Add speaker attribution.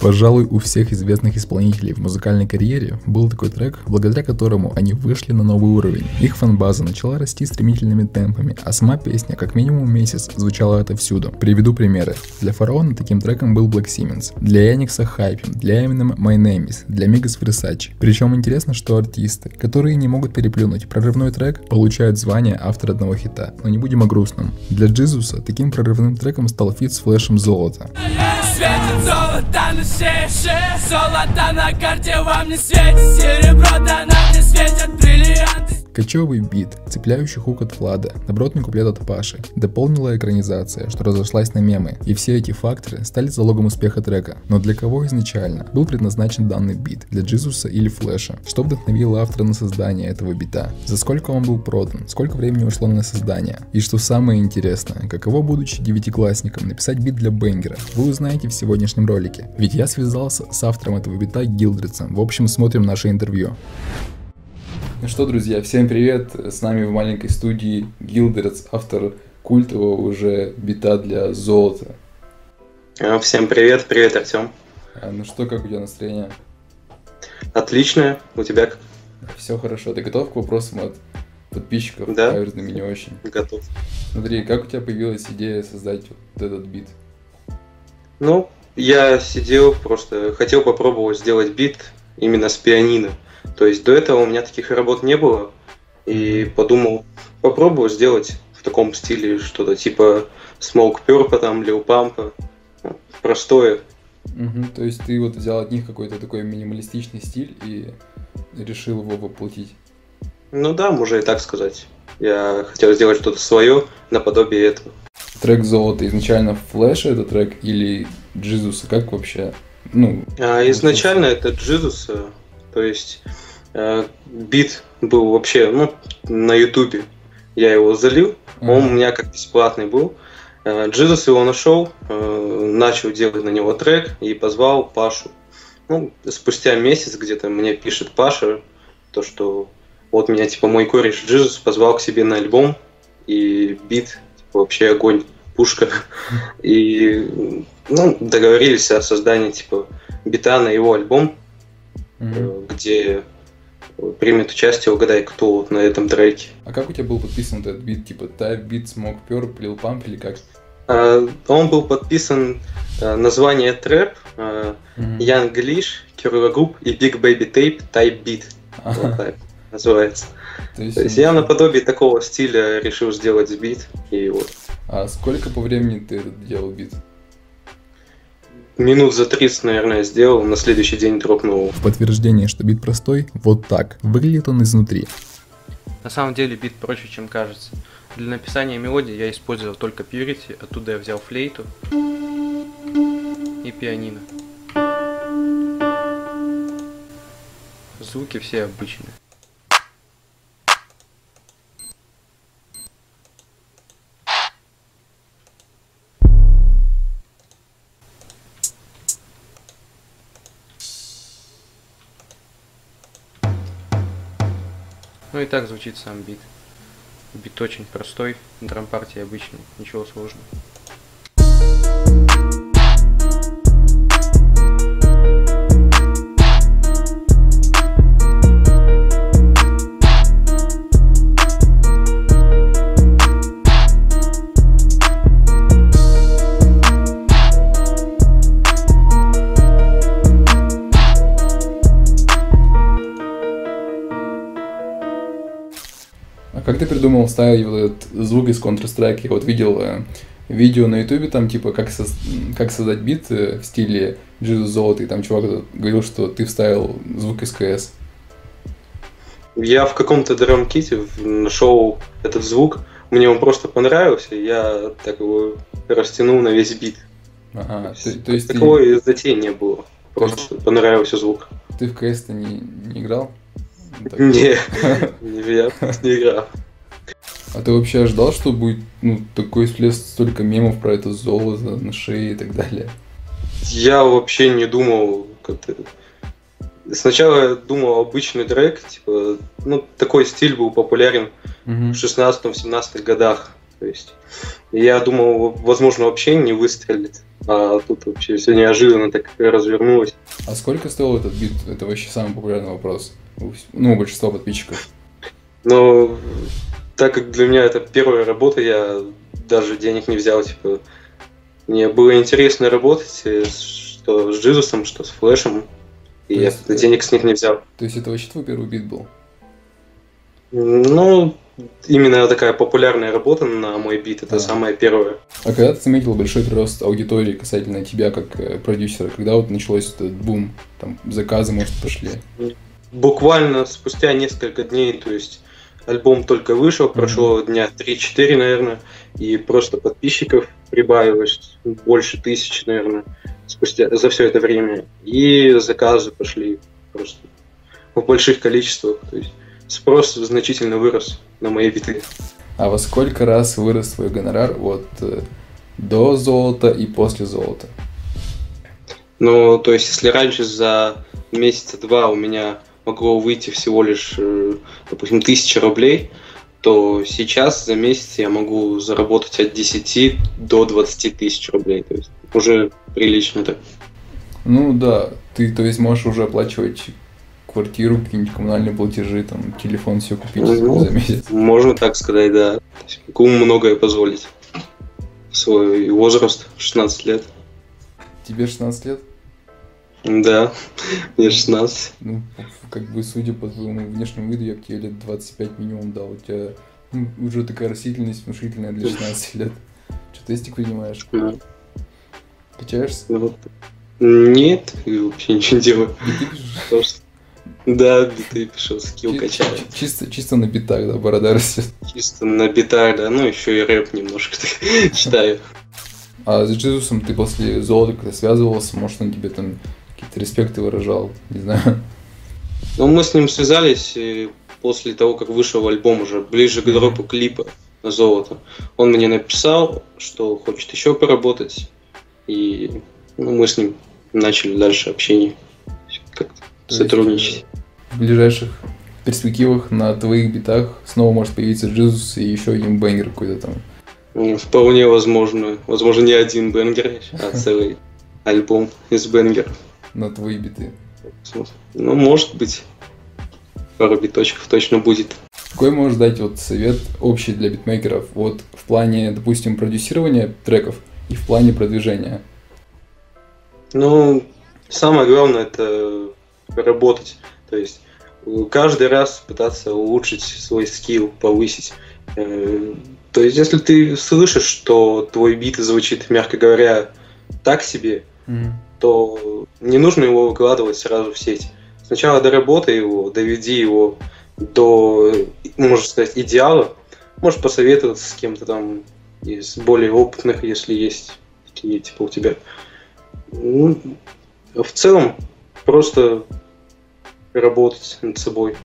Speaker 1: Пожалуй, у всех известных исполнителей в музыкальной карьере был такой трек, благодаря которому они вышли на новый уровень. Их фан-база начала расти стремительными темпами, а сама песня как минимум месяц звучала отовсюду. Приведу примеры. Для Фараона таким треком был Black Siemens, для Яникса Хайпим, для Eminem My Name Is, для Migos Versace. Причем интересно, что артисты, которые не могут переплюнуть прорывной трек, получают звание автора одного хита. Но не будем о грустном. Для Джизуса таким прорывным треком стал фит с Флешем «Золото». Светит золото на шее, золото на карте вам не светит. Серебро да нам не светят бриллианты Кочевый бит, цепляющий хук от Влада, добротный куплет от Паши, дополнила экранизация, что разошлась на мемы, и все эти факторы стали залогом успеха трека. Но для кого изначально был предназначен данный бит? Для Джизуса или Флэша? Что вдохновило автора на создание этого бита? За сколько он был продан? Сколько времени ушло на создание? И что самое интересное, каково будучи девятиклассником написать бит для бенгера? Вы узнаете в сегодняшнем ролике. Ведь я связался с автором этого бита Гилдридсом. В общем, смотрим наше интервью. Ну что, друзья, всем привет! С нами в маленькой студии Гилдерц, автор культового уже бита для золота.
Speaker 2: А, всем привет, привет, Артем.
Speaker 1: А, ну что, как у тебя настроение?
Speaker 2: Отличное, у тебя как?
Speaker 1: Все хорошо. Ты готов к вопросам от подписчиков?
Speaker 2: Да.
Speaker 1: Наверное, не очень.
Speaker 2: Готов.
Speaker 1: Смотри, как у тебя появилась идея создать вот этот бит?
Speaker 2: Ну, я сидел, просто хотел попробовать сделать бит именно с пианино. То есть до этого у меня таких работ не было. И подумал, попробую сделать в таком стиле что-то типа Smoke Purple, там, Lil Pump. Простое.
Speaker 1: Угу, то есть ты вот взял от них какой-то такой минималистичный стиль и решил его воплотить?
Speaker 2: Ну да, можно и так сказать. Я хотел сделать что-то свое наподобие этого.
Speaker 1: Трек «Золото» изначально Флэш это трек или Джизуса? Как вообще?
Speaker 2: Ну, а, изначально это Джизуса. То есть э, бит был вообще ну, на Ютубе. Я его залил, mm-hmm. он у меня как бесплатный был. Э, Джизус его нашел, э, начал делать на него трек и позвал Пашу. Ну, спустя месяц где-то мне пишет Паша, то, что вот меня, типа, мой кореш Джизус позвал к себе на альбом, и бит, типа, вообще огонь, пушка. И, ну, договорились о создании, типа, бита на его альбом mm-hmm. где примет участие, угадай, кто вот на этом треке.
Speaker 1: А как у тебя был подписан этот бит? Типа Type Beat, Smoke Pure, Lil Pump или как?
Speaker 2: Uh, он был подписан uh, название трэп, uh, mm-hmm. Young Glish, Killer Group и Big Baby Tape Type Beat. Вот так называется. То есть, То есть я наподобие такого стиля решил сделать бит и вот.
Speaker 1: А сколько по времени ты делал бит?
Speaker 2: Минут за 30, наверное, сделал, на следующий день дропнул.
Speaker 1: В подтверждение, что бит простой, вот так. Выглядит он изнутри.
Speaker 3: На самом деле бит проще, чем кажется. Для написания мелодии я использовал только Purity, оттуда я взял флейту и пианино. Звуки все обычные. Ну и так звучит сам бит. Бит очень простой, драм-партия обычный, ничего сложного.
Speaker 1: Как ты придумал ставить вот этот звук из Counter-Strike? Я вот видел э, видео на ютубе, там типа как, со, как создать бит э, в стиле Джизус Золото, и там чувак говорил, что ты вставил звук из КС.
Speaker 2: Я в каком-то драм-ките нашел этот звук, мне он просто понравился, и я так его растянул на весь бит. Ага, то, то есть Такого ты... затеи не было, просто есть... понравился звук.
Speaker 1: Ты в КС-то не, не играл?
Speaker 2: Не, я не играл.
Speaker 1: А ты вообще ожидал, что будет ну, такой всплеск столько мемов про это золото на шее и так далее?
Speaker 2: Я вообще не думал как-то... Сначала я думал обычный трек, типа, ну, такой стиль был популярен угу. в 16-17 годах. То есть я думал, возможно, вообще не выстрелит. А тут вообще все неожиданно так развернулось.
Speaker 1: А сколько стоил этот бит? Это вообще самый популярный вопрос. Ну, у большинства подписчиков.
Speaker 2: Но так как для меня это первая работа, я даже денег не взял. Типа, мне было интересно работать э, что с Джизусом, что с Флэшем. И я денег с них не взял.
Speaker 1: То есть это вообще твой первый бит был?
Speaker 2: Ну, именно такая популярная работа на мой бит, это а. самая первая.
Speaker 1: А когда ты заметил большой прирост аудитории касательно тебя как э, продюсера, когда вот началось этот бум, там заказы, может, пошли?
Speaker 2: Буквально спустя несколько дней, то есть альбом только вышел, прошло mm-hmm. дня 3-4, наверное, и просто подписчиков прибавилось больше тысяч, наверное, спустя за все это время. И заказы пошли просто в больших количествах. То есть спрос значительно вырос на мои биты.
Speaker 1: А во сколько раз вырос твой гонорар вот э, до золота и после золота?
Speaker 2: Ну, то есть, если раньше за месяца два у меня могло выйти всего лишь, э, допустим, тысяча рублей, то сейчас за месяц я могу заработать от 10 до 20 тысяч рублей. То есть уже прилично так.
Speaker 1: Ну да, ты то есть можешь уже оплачивать квартиру, какие-нибудь коммунальные платежи, там, телефон все купить ну, за месяц.
Speaker 2: Можно так сказать, да. Могу многое позволить. Свой возраст, 16 лет.
Speaker 1: Тебе 16 лет?
Speaker 2: Да, мне 16.
Speaker 1: Ну, как бы, судя по твоему внешнему виду, я бы тебе лет 25 минимум дал. У тебя ну, уже такая растительность внушительная для 16 лет. Что тестик принимаешь? Да. Качаешься?
Speaker 2: Ну, нет, вообще ничего не делаю. Да, биты пишу, скилл качаю.
Speaker 1: Чисто, чисто на битах, да, борода растет.
Speaker 2: Чисто на битах, да, ну еще и рэп немножко читаю.
Speaker 1: А с Джизусом ты после золота как-то связывался, может он тебе там какие-то респекты выражал, не знаю.
Speaker 2: Ну, мы с ним связались после того, как вышел альбом уже, ближе к дропу клипа на золото. Он мне написал, что хочет еще поработать, и ну, мы с ним начали дальше общение, как-то сотрудничать.
Speaker 1: В ближайших перспективах на твоих битах снова может появиться Джизус и еще один бенгер какой-то там.
Speaker 2: Ну, вполне возможно. Возможно, не один бенгер, а целый альбом из бенгеров
Speaker 1: на твои биты?
Speaker 2: Ну, может быть. Пару биточков точно будет.
Speaker 1: Какой можешь дать вот совет общий для битмейкеров вот в плане, допустим, продюсирования треков и в плане продвижения?
Speaker 2: Ну, самое главное это работать. То есть каждый раз пытаться улучшить свой скилл, повысить. Э, то есть, если ты слышишь, что твой бит звучит, мягко говоря, так себе, mm то не нужно его выкладывать сразу в сеть. Сначала доработай его, доведи его до, можно сказать, идеала. Можешь посоветоваться с кем-то там из более опытных, если есть такие, типа у тебя. Ну, в целом, просто работать над собой.